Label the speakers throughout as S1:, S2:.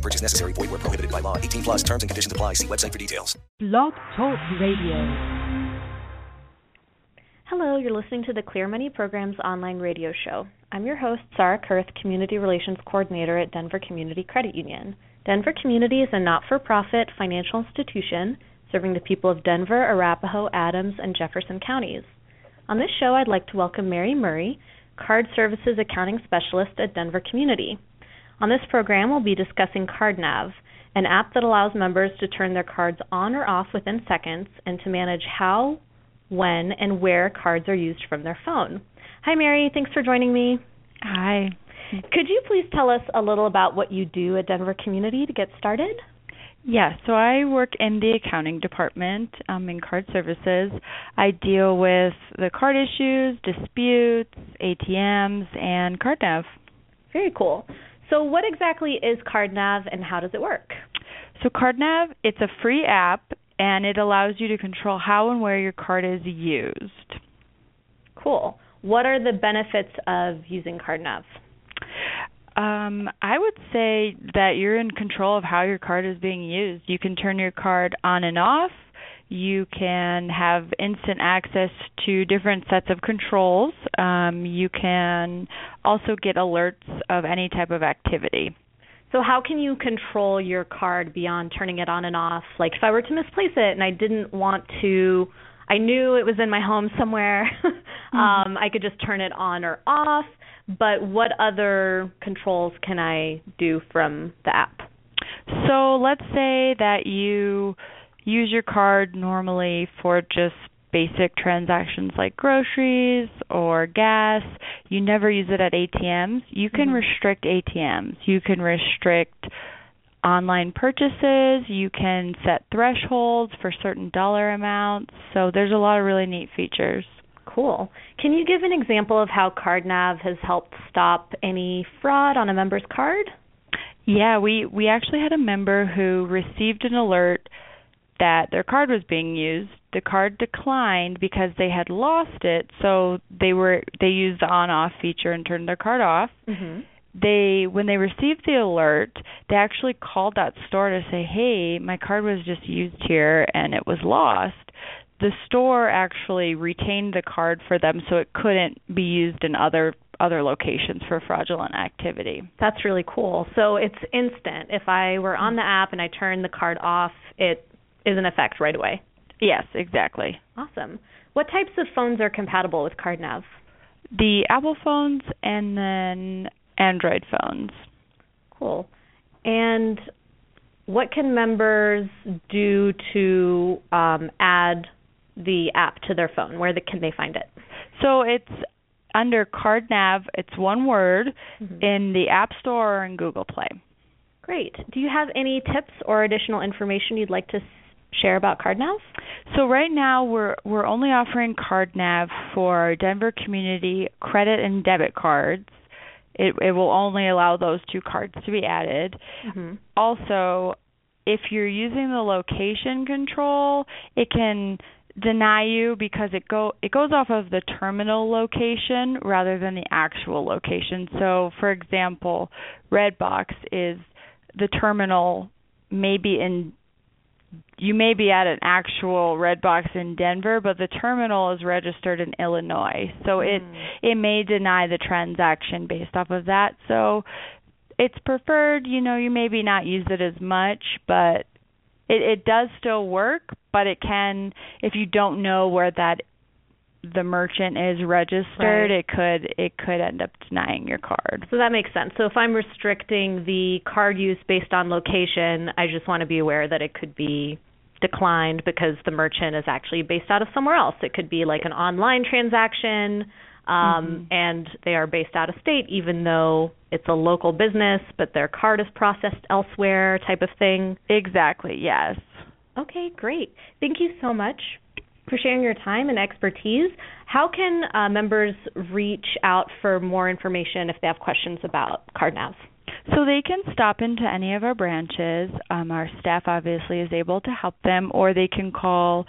S1: No purchase necessary. Void where prohibited by law. 18 plus terms and conditions apply. See website for details.
S2: Blog Talk Radio.
S3: Hello, you're listening to the Clear Money Program's online radio show. I'm your host, Sarae Kurth, Community Relations Coordinator at Denver Community Credit Union. Denver Community is a not for profit financial institution serving the people of Denver, Arapahoe, Adams, and Jefferson counties. On this show, I'd like to welcome Mary Murray, Card Services Accounting Specialist at Denver Community. On this program, we'll be discussing CardNav, an app that allows members to turn their cards on or off within seconds and to manage how, when, and where cards are used from their phone. Hi, Mary. Thanks for joining me.
S4: Hi.
S3: Could you please tell us a little about what you do at Denver Community to get started?
S4: Yeah, so I work in the accounting department um, in card services. I deal with the card issues, disputes, ATMs, and CardNav.
S3: Very cool. So, what exactly is CardNav and how does it work?
S4: So, CardNav, it's a free app and it allows you to control how and where your card is used.
S3: Cool. What are the benefits of using CardNav?
S4: Um, I would say that you're in control of how your card is being used. You can turn your card on and off. You can have instant access to different sets of controls. Um, you can also get alerts of any type of activity.
S3: So, how can you control your card beyond turning it on and off? Like, if I were to misplace it and I didn't want to, I knew it was in my home somewhere, mm-hmm. um, I could just turn it on or off. But what other controls can I do from the app?
S4: So, let's say that you use your card normally for just basic transactions like groceries or gas. You never use it at ATMs. You can mm-hmm. restrict ATMs. You can restrict online purchases. You can set thresholds for certain dollar amounts. So there's a lot of really neat features.
S3: Cool. Can you give an example of how CardNav has helped stop any fraud on a member's card?
S4: Yeah, we we actually had a member who received an alert that their card was being used. The card declined because they had lost it, so they were they used the on-off feature and turned their card off.
S3: Mm-hmm.
S4: They when they received the alert, they actually called that store to say, "Hey, my card was just used here and it was lost." The store actually retained the card for them so it couldn't be used in other other locations for fraudulent activity.
S3: That's really cool. So it's instant. If I were on the app and I turned the card off, it is in effect right away.
S4: Yes, exactly.
S3: Awesome. What types of phones are compatible with CardNav?
S4: The Apple phones and then Android phones.
S3: Cool. And what can members do to um, add the app to their phone? Where the, can they find it?
S4: So it's under CardNav. It's one word
S3: mm-hmm.
S4: in the App Store or in Google Play.
S3: Great. Do you have any tips or additional information you'd like to share about CardNav?
S4: So right now we're we're only offering CardNav for Denver Community credit and debit cards. It it will only allow those two cards to be added.
S3: Mm-hmm.
S4: Also, if you're using the location control, it can deny you because it go it goes off of the terminal location rather than the actual location. So, for example, Redbox is the terminal maybe in you may be at an actual Redbox in Denver, but the terminal is registered in Illinois. So mm. it it may deny the transaction based off of that. So it's preferred, you know, you maybe not use it as much, but it it does still work, but it can if you don't know where that the merchant is registered,
S3: right.
S4: it could it could end up denying your card.
S3: So that makes sense. So if I'm restricting the card use based on location, I just want to be aware that it could be declined because the merchant is actually based out of somewhere else. It could be like an online transaction um,
S4: mm-hmm.
S3: and they are based out of state even though it's a local business but their card is processed elsewhere type of thing.
S4: Exactly, yes.
S3: Okay, great. Thank you so much for sharing your time and expertise. How can uh, members reach out for more information if they have questions about CardNav?
S4: So they can stop into any of our branches. Um, our staff obviously is able to help them, or they can call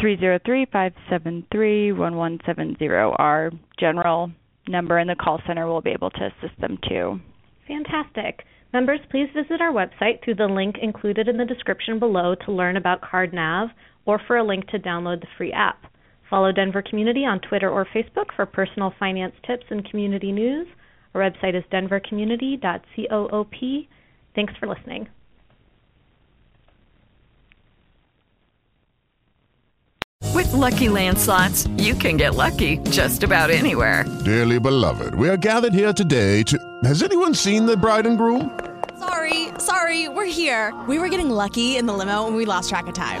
S4: 303-573-1170. Our general number in the call center will be able to assist them too.
S3: Fantastic. Members, please visit our website through the link included in the description below to learn about CardNav or for a link to download the free app. Follow Denver Community on Twitter or Facebook for personal finance tips and community news. Our website is denvercommunity.coop. Thanks for listening.
S5: With Lucky Land slots, you can get lucky just about anywhere.
S6: Dearly beloved, we are gathered here today to. Has anyone seen the bride and groom?
S7: Sorry, sorry, we're here. We were getting lucky in the limo and we lost track of time.